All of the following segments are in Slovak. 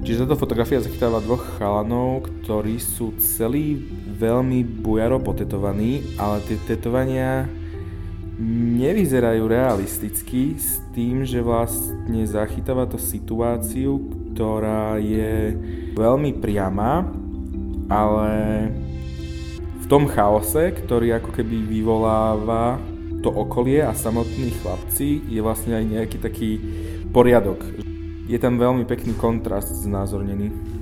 Čiže táto fotografia zachytáva dvoch chalanov, ktorí sú celí veľmi bujaro potetovaní, ale tie tetovania nevyzerajú realisticky s tým, že vlastne zachytáva to situáciu, ktorá je veľmi priama, ale v tom chaose, ktorý ako keby vyvoláva to okolie a samotní chlapci, je vlastne aj nejaký taký poriadok, je tam veľmi pekný kontrast znázornený.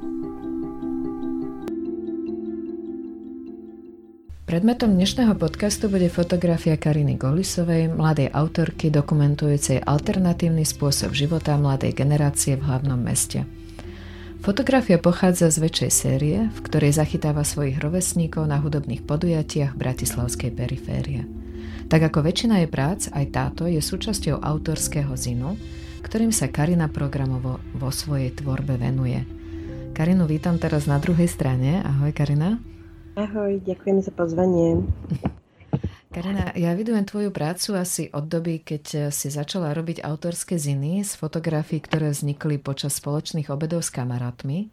Predmetom dnešného podcastu bude fotografia Kariny Golisovej, mladej autorky dokumentujúcej alternatívny spôsob života mladej generácie v hlavnom meste. Fotografia pochádza z väčšej série, v ktorej zachytáva svojich rovesníkov na hudobných podujatiach Bratislavskej periférie. Tak ako väčšina jej prác, aj táto je súčasťou autorského zinu, ktorým sa Karina programovo vo svojej tvorbe venuje. Karinu vítam teraz na druhej strane. Ahoj Karina. Ahoj, ďakujem za pozvanie. Karina, ja vidujem tvoju prácu asi od doby, keď si začala robiť autorské ziny z fotografií, ktoré vznikli počas spoločných obedov s kamarátmi.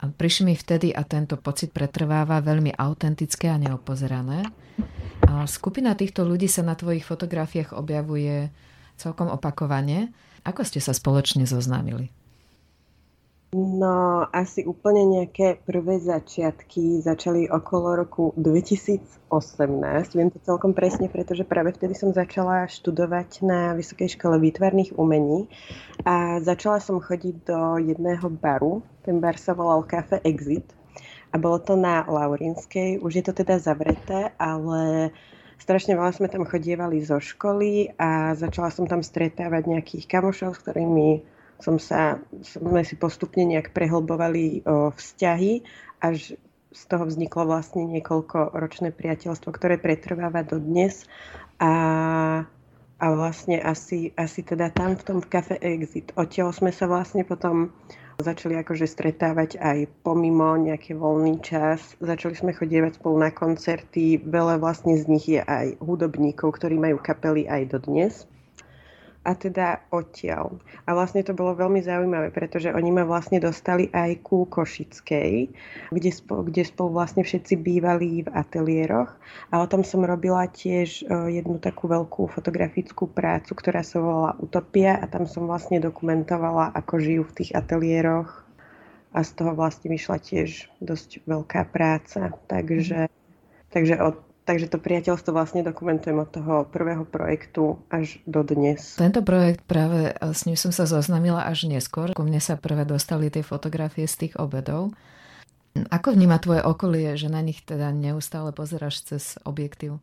A prišli mi vtedy a tento pocit pretrváva veľmi autentické a neopozerané. A skupina týchto ľudí sa na tvojich fotografiách objavuje celkom opakovane. Ako ste sa spoločne zoznámili? No, asi úplne nejaké prvé začiatky začali okolo roku 2018. Viem to celkom presne, pretože práve vtedy som začala študovať na Vysokej škole výtvarných umení a začala som chodiť do jedného baru. Ten bar sa volal Cafe Exit a bolo to na Laurinskej. Už je to teda zavreté, ale strašne veľa sme tam chodievali zo školy a začala som tam stretávať nejakých kamošov, s ktorými som sa, sme si postupne nejak prehlbovali o vzťahy, až z toho vzniklo vlastne niekoľko ročné priateľstvo, ktoré pretrváva do dnes a, a vlastne asi, asi teda tam v tom kafe Exit. Odtiaľ sme sa vlastne potom začali akože stretávať aj pomimo nejaký voľný čas. Začali sme chodievať spolu na koncerty. Veľa vlastne z nich je aj hudobníkov, ktorí majú kapely aj dodnes a teda odtiaľ. A vlastne to bolo veľmi zaujímavé, pretože oni ma vlastne dostali aj ku Košickej, kde, spolu, kde spolu vlastne všetci bývali v ateliéroch. A o tom som robila tiež e, jednu takú veľkú fotografickú prácu, ktorá sa volala Utopia a tam som vlastne dokumentovala, ako žijú v tých ateliéroch a z toho vlastne vyšla tiež dosť veľká práca. Takže, takže od Takže to priateľstvo vlastne dokumentujem od toho prvého projektu až do dnes. Tento projekt práve e, s ním som sa zoznamila až neskôr. Ku mne sa prvé dostali tie fotografie z tých obedov. Ako vníma tvoje okolie, že na nich teda neustále pozeráš cez objektív?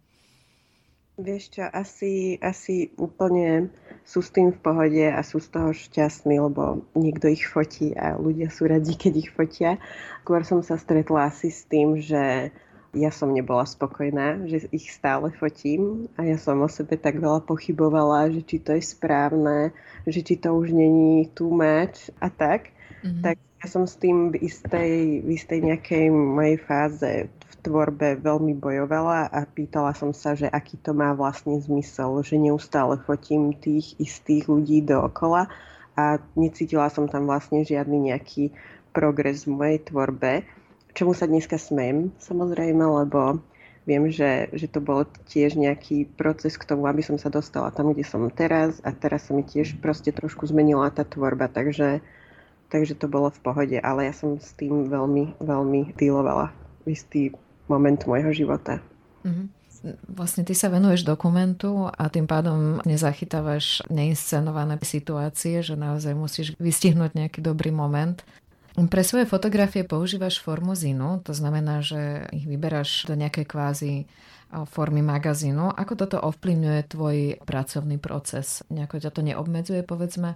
Vieš čo, asi, asi úplne sú s tým v pohode a sú z toho šťastní, lebo niekto ich fotí a ľudia sú radi, keď ich fotia. Skôr som sa stretla asi s tým, že ja som nebola spokojná, že ich stále fotím a ja som o sebe tak veľa pochybovala, že či to je správne, že či to už není too much a tak. Mm-hmm. Tak ja som s tým v istej, v istej nejakej mojej fáze v tvorbe veľmi bojovala a pýtala som sa, že aký to má vlastne zmysel, že neustále fotím tých istých ľudí dookola a necítila som tam vlastne žiadny nejaký progres v mojej tvorbe čomu sa dneska smejem, samozrejme, lebo viem, že, že to bol tiež nejaký proces k tomu, aby som sa dostala tam, kde som teraz a teraz sa mi tiež proste trošku zmenila tá tvorba, takže, takže to bolo v pohode, ale ja som s tým veľmi, veľmi dealovala v istý moment môjho života. Mm-hmm. Vlastne ty sa venuješ dokumentu a tým pádom nezachytávaš neinscenované situácie, že naozaj musíš vystihnúť nejaký dobrý moment. Pre svoje fotografie používaš formu zinu, to znamená, že ich vyberáš do nejakej kvázi formy magazínu. Ako toto ovplyvňuje tvoj pracovný proces? Nejako ťa to neobmedzuje, povedzme?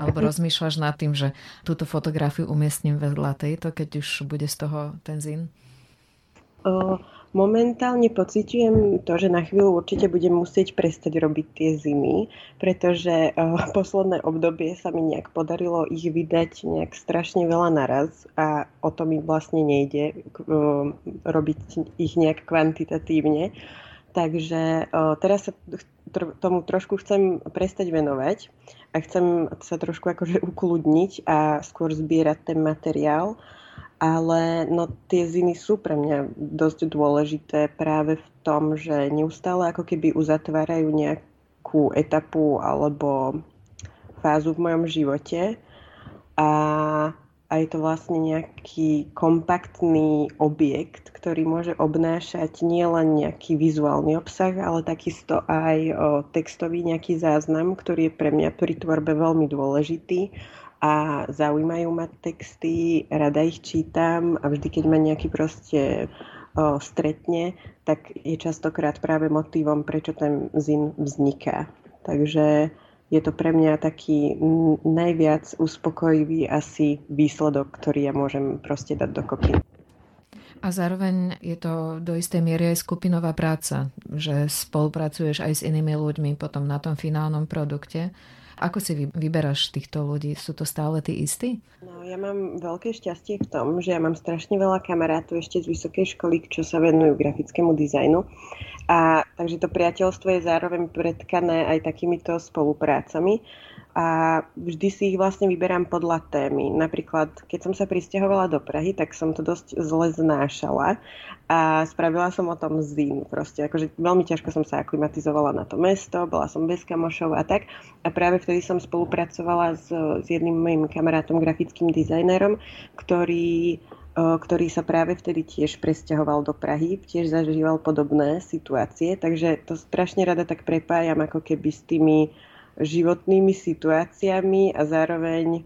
Alebo rozmýšľaš nad tým, že túto fotografiu umiestním vedľa tejto, keď už bude z toho ten zin? Momentálne pociťujem to, že na chvíľu určite budem musieť prestať robiť tie zimy, pretože uh, posledné obdobie sa mi nejak podarilo ich vydať nejak strašne veľa naraz a o to mi vlastne nejde uh, robiť ich nejak kvantitatívne. Takže uh, teraz sa tomu trošku chcem prestať venovať a chcem sa trošku akože ukludniť a skôr zbierať ten materiál ale no, tie ziny sú pre mňa dosť dôležité práve v tom, že neustále ako keby uzatvárajú nejakú etapu alebo fázu v mojom živote. A, a je to vlastne nejaký kompaktný objekt, ktorý môže obnášať nielen nejaký vizuálny obsah, ale takisto aj o, textový nejaký záznam, ktorý je pre mňa pri tvorbe veľmi dôležitý a zaujímajú ma texty, rada ich čítam a vždy, keď ma nejaký proste o, stretne, tak je častokrát práve motivom, prečo ten zin vzniká. Takže je to pre mňa taký najviac uspokojivý asi výsledok, ktorý ja môžem proste dať dokopy. A zároveň je to do istej miery aj skupinová práca, že spolupracuješ aj s inými ľuďmi potom na tom finálnom produkte. Ako si vyberáš týchto ľudí? Sú to stále tí istí? No, ja mám veľké šťastie v tom, že ja mám strašne veľa kamarátov ešte z vysokej školy, čo sa venujú grafickému dizajnu. A takže to priateľstvo je zároveň predkané aj takýmito spoluprácami a vždy si ich vlastne vyberám podľa témy. Napríklad, keď som sa pristahovala do Prahy, tak som to dosť zle znášala a spravila som o tom zin. Proste, akože veľmi ťažko som sa aklimatizovala na to mesto, bola som bez kamošov a tak. A práve vtedy som spolupracovala s, s jedným mojim kamarátom, grafickým dizajnerom, ktorý ktorý sa práve vtedy tiež presťahoval do Prahy, tiež zažíval podobné situácie, takže to strašne rada tak prepájam ako keby s tými životnými situáciami a zároveň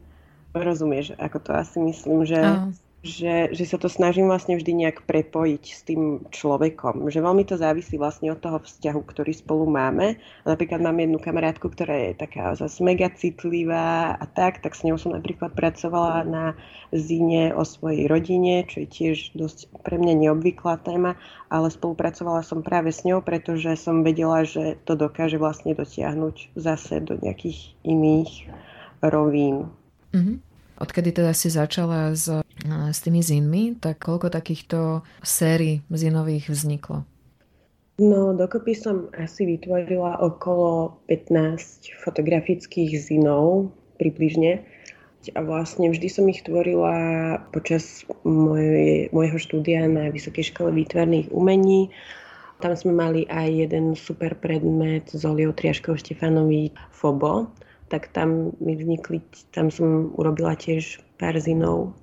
rozumieš, ako to asi myslím, že uh že, že sa to snažím vlastne vždy nejak prepojiť s tým človekom. Že veľmi to závisí vlastne od toho vzťahu, ktorý spolu máme. Napríklad mám jednu kamarátku, ktorá je taká zase mega citlivá a tak, tak s ňou som napríklad pracovala na zine o svojej rodine, čo je tiež dosť pre mňa neobvyklá téma, ale spolupracovala som práve s ňou, pretože som vedela, že to dokáže vlastne dotiahnuť zase do nejakých iných rovín. Mm-hmm. Odkedy teda si začala s, s tými zinmi, tak koľko takýchto sérií zinových vzniklo? No, dokopy som asi vytvorila okolo 15 fotografických zinov približne. A vlastne vždy som ich tvorila počas mojej, môjho štúdia na Vysokej škole výtvarných umení. Tam sme mali aj jeden super predmet s Oliou Triaškou Štefanovi FOBO, tak tam mi vznikli, tam som urobila tiež pár zinov.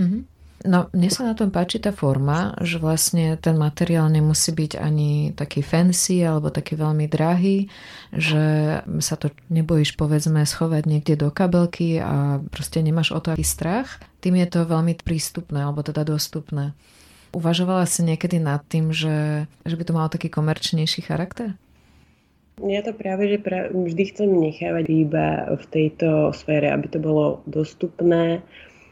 Mm-hmm. No, mne sa na tom páči tá forma, že vlastne ten materiál nemusí byť ani taký fancy alebo taký veľmi drahý, že sa to nebojíš povedzme schovať niekde do kabelky a proste nemáš o to aký strach. Tým je to veľmi prístupné alebo teda dostupné. Uvažovala si niekedy nad tým, že, že by to malo taký komerčnejší charakter? Ja to práve, že pra- vždy chcem nechávať iba v tejto sfére, aby to bolo dostupné,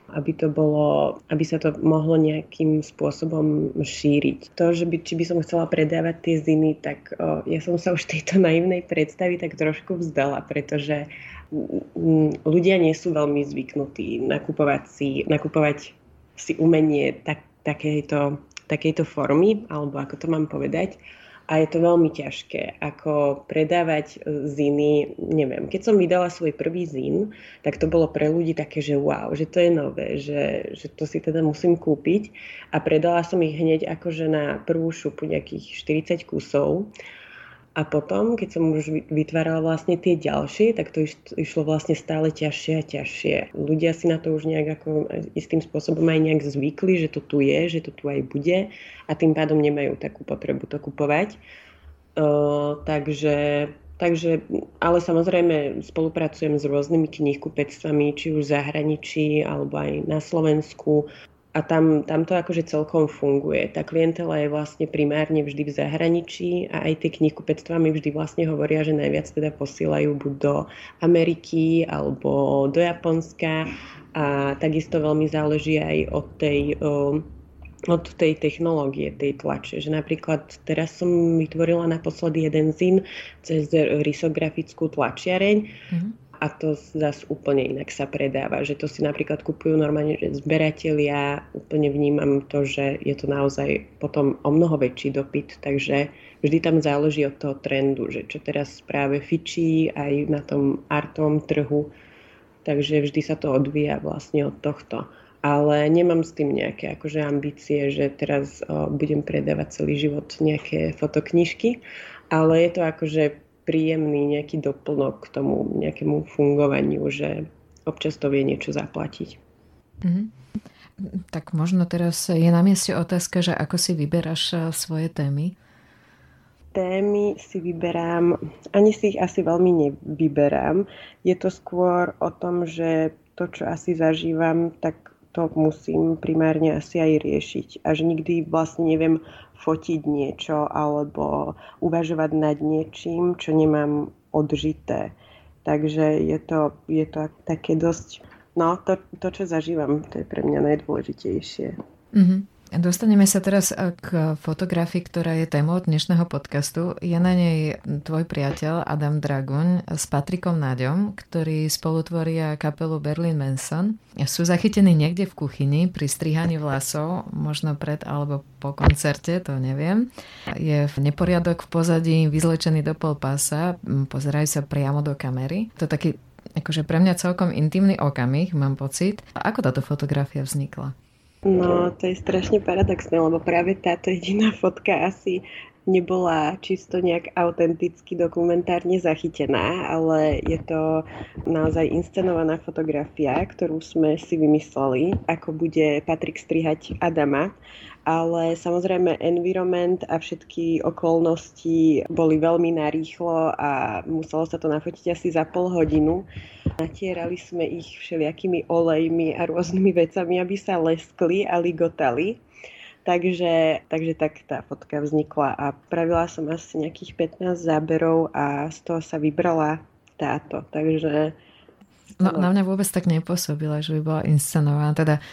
aby to bolo, aby sa to mohlo nejakým spôsobom šíriť. To, že by, či by som chcela predávať tie ziny, tak o, ja som sa už tejto naivnej predstavy tak trošku vzdala, pretože ľudia nie sú veľmi zvyknutí nakupovať si, nakupovať si umenie tak, takejto, takejto formy, alebo ako to mám povedať a je to veľmi ťažké, ako predávať e, ziny, neviem, keď som vydala svoj prvý zin, tak to bolo pre ľudí také, že wow, že to je nové, že, že to si teda musím kúpiť. A predala som ich hneď akože na prvú šupu nejakých 40 kusov a potom, keď som už vytvárala vlastne tie ďalšie, tak to išlo vlastne stále ťažšie a ťažšie. Ľudia si na to už nejak ako istým spôsobom aj nejak zvykli, že to tu je, že to tu aj bude a tým pádom nemajú takú potrebu to kupovať. Uh, takže Takže, ale samozrejme spolupracujem s rôznymi knihkupectvami, či už v zahraničí, alebo aj na Slovensku. A tam, tam to akože celkom funguje. Tá klientela je vlastne primárne vždy v zahraničí a aj tie knihkupectvá mi vždy vlastne hovoria, že najviac teda posielajú buď do Ameriky alebo do Japonska a takisto veľmi záleží aj od tej od tej technológie, tej tlače. Že napríklad teraz som vytvorila naposledy jeden zin cez rysografickú tlačiareň mm-hmm a to zase úplne inak sa predáva. Že to si napríklad kupujú normálne že zberatelia, úplne vnímam to, že je to naozaj potom o mnoho väčší dopyt, takže vždy tam záleží od toho trendu, že čo teraz práve fičí aj na tom artovom trhu, takže vždy sa to odvíja vlastne od tohto. Ale nemám s tým nejaké akože ambície, že teraz o, budem predávať celý život nejaké fotoknižky, ale je to akože príjemný nejaký doplnok k tomu nejakému fungovaniu, že občas to vie niečo zaplatiť. Mm-hmm. Tak možno teraz je na mieste otázka, že ako si vyberáš eh, svoje témy? Témy si vyberám, ani si ich asi veľmi nevyberám. Je to skôr o tom, že to, čo asi zažívam, tak to musím primárne asi aj riešiť. A že nikdy vlastne neviem fotiť niečo alebo uvažovať nad niečím, čo nemám odžité. Takže je to, je to také dosť... No, to, to, čo zažívam, to je pre mňa najdôležitejšie. Mm-hmm. Dostaneme sa teraz k fotografii, ktorá je témou dnešného podcastu. Je na nej tvoj priateľ Adam Dragun s Patrikom Náďom, ktorí spolutvoria kapelu Berlin Manson. Sú zachytení niekde v kuchyni pri strihaní vlasov, možno pred alebo po koncerte, to neviem. Je v neporiadok v pozadí, vyzlečený do pol pása, pozerajú sa priamo do kamery. To je taký akože pre mňa celkom intimný okamih, mám pocit. A ako táto fotografia vznikla? No, to je strašne paradoxné, lebo práve táto jediná fotka asi nebola čisto nejak autenticky dokumentárne zachytená, ale je to naozaj inscenovaná fotografia, ktorú sme si vymysleli, ako bude Patrik strihať Adama ale samozrejme environment a všetky okolnosti boli veľmi narýchlo a muselo sa to nafotiť asi za pol hodinu. Natierali sme ich všelijakými olejmi a rôznymi vecami, aby sa leskli a ligotali. Takže, takže tak tá fotka vznikla a pravila som asi nejakých 15 záberov a z toho sa vybrala táto. Takže... No, na mňa vôbec tak nepôsobila, že by bola inscenovaná. Teda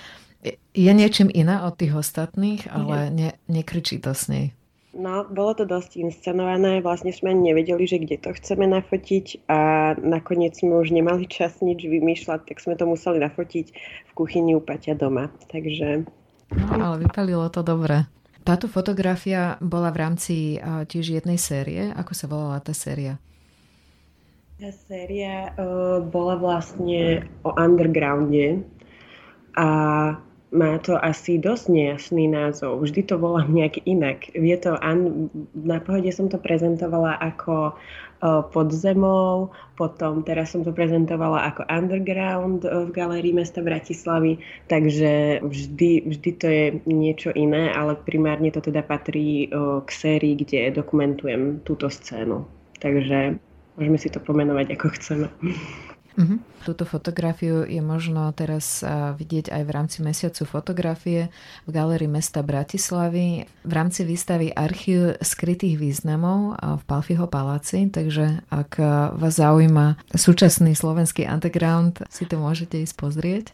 je niečím iná od tých ostatných, ale ne, nekričí to s nej. No, bolo to dosť inscenované, vlastne sme ani nevedeli, že kde to chceme nafotiť a nakoniec sme už nemali čas nič vymýšľať, tak sme to museli nafotiť v kuchyni u Paťa doma. Takže... No, ale vypalilo to dobre. Táto fotografia bola v rámci tiež jednej série. Ako sa volala tá séria? Tá séria uh, bola vlastne o undergrounde a má to asi dosť nejasný názov. Vždy to volám nejak inak. Je to, na pohode som to prezentovala ako pod zemou, potom teraz som to prezentovala ako underground v Galérii mesta Bratislavy, takže vždy, vždy to je niečo iné, ale primárne to teda patrí k sérii, kde dokumentujem túto scénu. Takže môžeme si to pomenovať ako chceme. Uh-huh. Túto fotografiu je možno teraz vidieť aj v rámci mesiacu fotografie v Galérii mesta Bratislavy v rámci výstavy Archív skrytých významov v Palfiho paláci, takže ak vás zaujíma súčasný slovenský underground, si to môžete ísť pozrieť.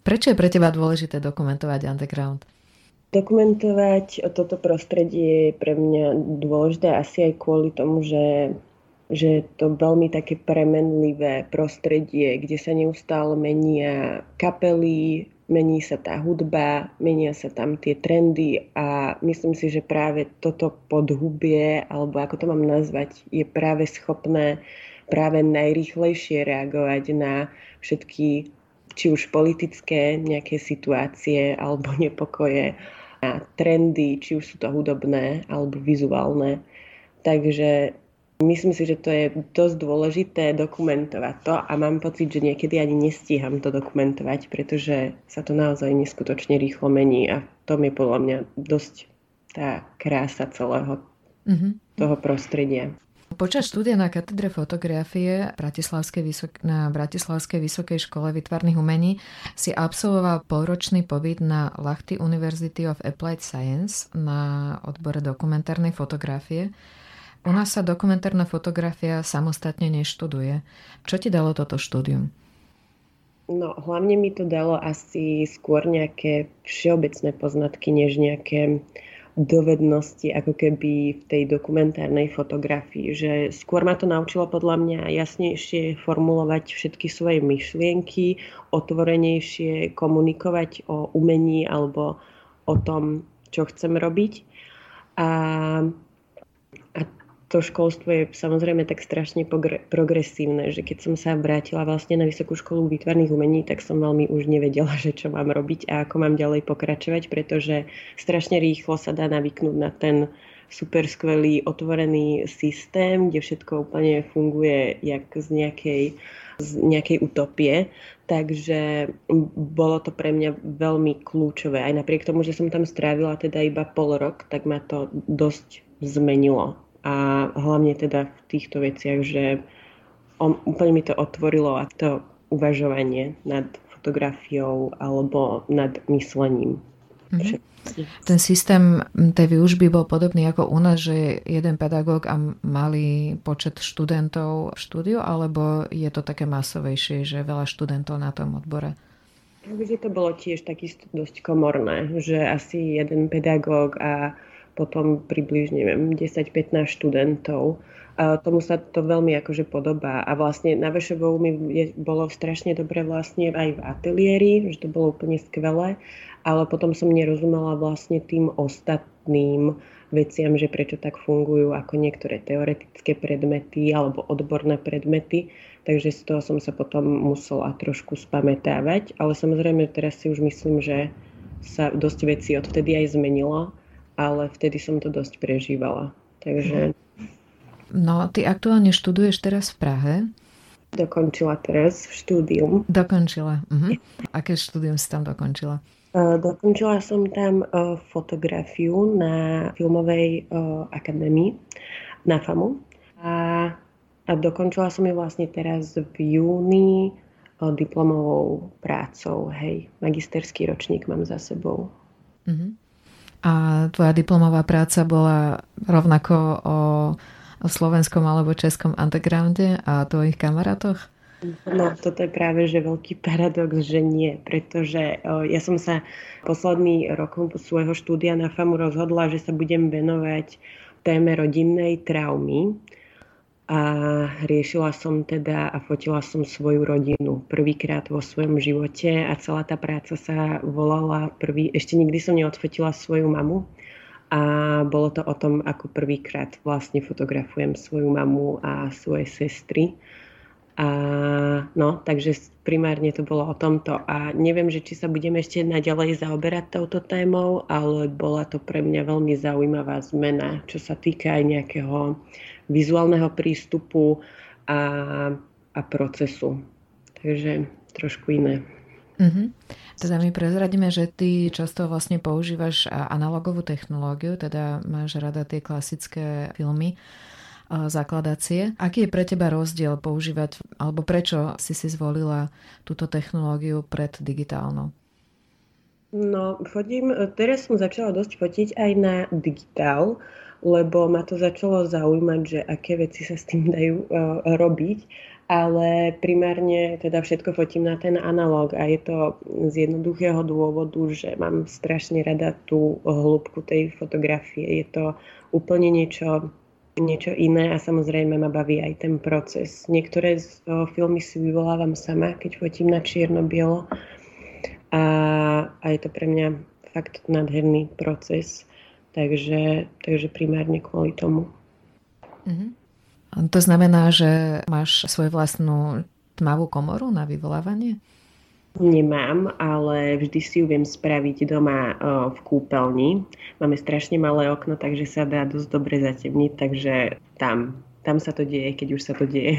Prečo je pre teba dôležité dokumentovať underground? Dokumentovať toto prostredie je pre mňa dôležité asi aj kvôli tomu, že že to veľmi také premenlivé prostredie, kde sa neustále menia kapely, mení sa tá hudba, menia sa tam tie trendy a myslím si, že práve toto podhubie, alebo ako to mám nazvať, je práve schopné práve najrýchlejšie reagovať na všetky či už politické nejaké situácie alebo nepokoje, na trendy, či už sú to hudobné alebo vizuálne. Takže Myslím si, že to je dosť dôležité dokumentovať to a mám pocit, že niekedy ani nestíham to dokumentovať, pretože sa to naozaj neskutočne rýchlo mení a v tom je podľa mňa dosť tá krása celého mm-hmm. toho prostredia. Počas štúdia na katedre fotografie Bratislavskej vysok- na Bratislavskej vysokej škole výtvarných umení si absolvoval polročný pobyt na Lahti University of Applied Science na odbore dokumentárnej fotografie. U nás sa dokumentárna fotografia samostatne neštuduje. Čo ti dalo toto štúdium? No, hlavne mi to dalo asi skôr nejaké všeobecné poznatky, než nejaké dovednosti ako keby v tej dokumentárnej fotografii, že skôr ma to naučilo podľa mňa jasnejšie formulovať všetky svoje myšlienky, otvorenejšie komunikovať o umení alebo o tom, čo chcem robiť. A to školstvo je samozrejme tak strašne progresívne, že keď som sa vrátila vlastne na Vysokú školu výtvarných umení, tak som veľmi už nevedela, že čo mám robiť a ako mám ďalej pokračovať, pretože strašne rýchlo sa dá navyknúť na ten super skvelý otvorený systém, kde všetko úplne funguje jak z nejakej, z nejakej utopie. Takže bolo to pre mňa veľmi kľúčové. Aj napriek tomu, že som tam strávila teda iba pol rok, tak ma to dosť zmenilo a hlavne teda v týchto veciach, že on, úplne mi to otvorilo a to uvažovanie nad fotografiou alebo nad myslením. Mm-hmm. Ten systém tej výužby bol podobný ako u nás, že je jeden pedagóg a malý počet študentov v štúdiu, alebo je to také masovejšie, že veľa študentov na tom odbore? Takže to bolo tiež takisto dosť komorné, že asi jeden pedagóg a potom približne 10-15 študentov. A tomu sa to veľmi akože podobá. A vlastne na VŠVU mi je, bolo strašne dobre vlastne aj v ateliéri, že to bolo úplne skvelé, ale potom som nerozumela vlastne tým ostatným veciam, že prečo tak fungujú ako niektoré teoretické predmety alebo odborné predmety. Takže z toho som sa potom musela trošku spametávať. Ale samozrejme teraz si už myslím, že sa dosť vecí odvtedy aj zmenilo ale vtedy som to dosť prežívala. Takže... No, ty aktuálne študuješ teraz v Prahe? Dokončila teraz štúdium. Dokončila. Uh-huh. Aké štúdium si tam dokončila? Uh, dokončila som tam uh, fotografiu na filmovej uh, akadémii na FAMu a, a dokončila som ju vlastne teraz v júni diplomovou prácou. Hej, magisterský ročník mám za sebou. Uh-huh. A tvoja diplomová práca bola rovnako o, o slovenskom alebo českom undergrounde a tvojich kamarátoch? No, toto je práve že veľký paradox, že nie, pretože ja som sa posledný rokom svojho štúdia na FAMu rozhodla, že sa budem venovať téme rodinnej traumy a riešila som teda a fotila som svoju rodinu prvýkrát vo svojom živote a celá tá práca sa volala prvý, ešte nikdy som neodfotila svoju mamu a bolo to o tom, ako prvýkrát vlastne fotografujem svoju mamu a svoje sestry. A no, takže primárne to bolo o tomto. A neviem, že či sa budeme ešte naďalej zaoberať touto témou, ale bola to pre mňa veľmi zaujímavá zmena, čo sa týka aj nejakého vizuálneho prístupu a, a procesu. Takže trošku iné. Mm-hmm. Teda my prezradíme, že ty často vlastne používaš analogovú technológiu, teda máš rada tie klasické filmy zakladacie. Aký je pre teba rozdiel používať, alebo prečo si si zvolila túto technológiu pred digitálnou? No, fotím, teraz som začala dosť fotiť aj na digitál, lebo ma to začalo zaujímať, že aké veci sa s tým dajú uh, robiť, ale primárne teda všetko fotím na ten analóg a je to z jednoduchého dôvodu, že mám strašne rada tú hĺbku tej fotografie. Je to úplne niečo, niečo iné a samozrejme ma baví aj ten proces. Niektoré z uh, filmy si vyvolávam sama, keď fotím na čierno-bielo a, a je to pre mňa fakt nádherný proces. Takže, takže primárne kvôli tomu. Mm-hmm. To znamená, že máš svoju vlastnú tmavú komoru na vyvolávanie? Nemám, ale vždy si ju viem spraviť doma v kúpeľni. Máme strašne malé okno, takže sa dá dosť dobre zatemniť, takže tam, tam sa to deje, keď už sa to deje.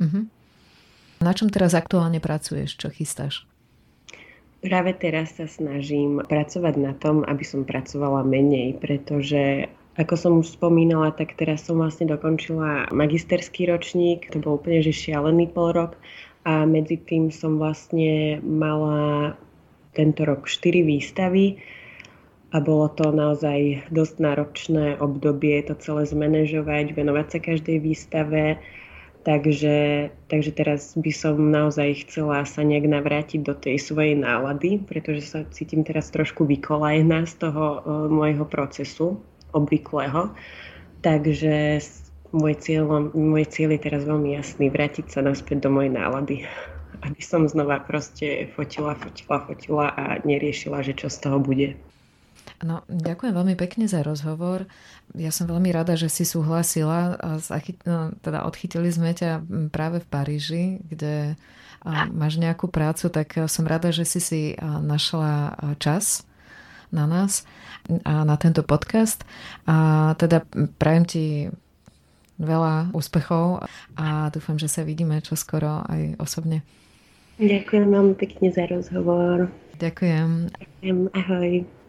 Uh-huh. Na čom teraz aktuálne pracuješ? Čo chystáš? Práve teraz sa snažím pracovať na tom, aby som pracovala menej, pretože Ako som už spomínala, tak teraz som vlastne dokončila magisterský ročník, to bol úplne že šialený pol rok a medzi tým som vlastne mala tento rok 4 výstavy a bolo to naozaj dosť náročné obdobie to celé zmanéžovať, venovať sa každej výstave. Takže, takže teraz by som naozaj chcela sa nejak navrátiť do tej svojej nálady, pretože sa cítim teraz trošku vykolajená z toho uh, môjho procesu obvyklého. Takže môj cieľ, môj cieľ je teraz veľmi jasný, vrátiť sa naspäť do mojej nálady. Aby som znova proste fotila, fotila, fotila a neriešila, že čo z toho bude. No, ďakujem veľmi pekne za rozhovor. Ja som veľmi rada, že si súhlasila. No, teda odchytili sme ťa práve v Paríži, kde máš nejakú prácu, tak som rada, že si si našla čas na nás a na tento podcast. A teda prajem ti veľa úspechov a dúfam, že sa vidíme čoskoro aj osobne. Ďakujem vám pekne za rozhovor. Ďakujem. Ďakujem, ahoj.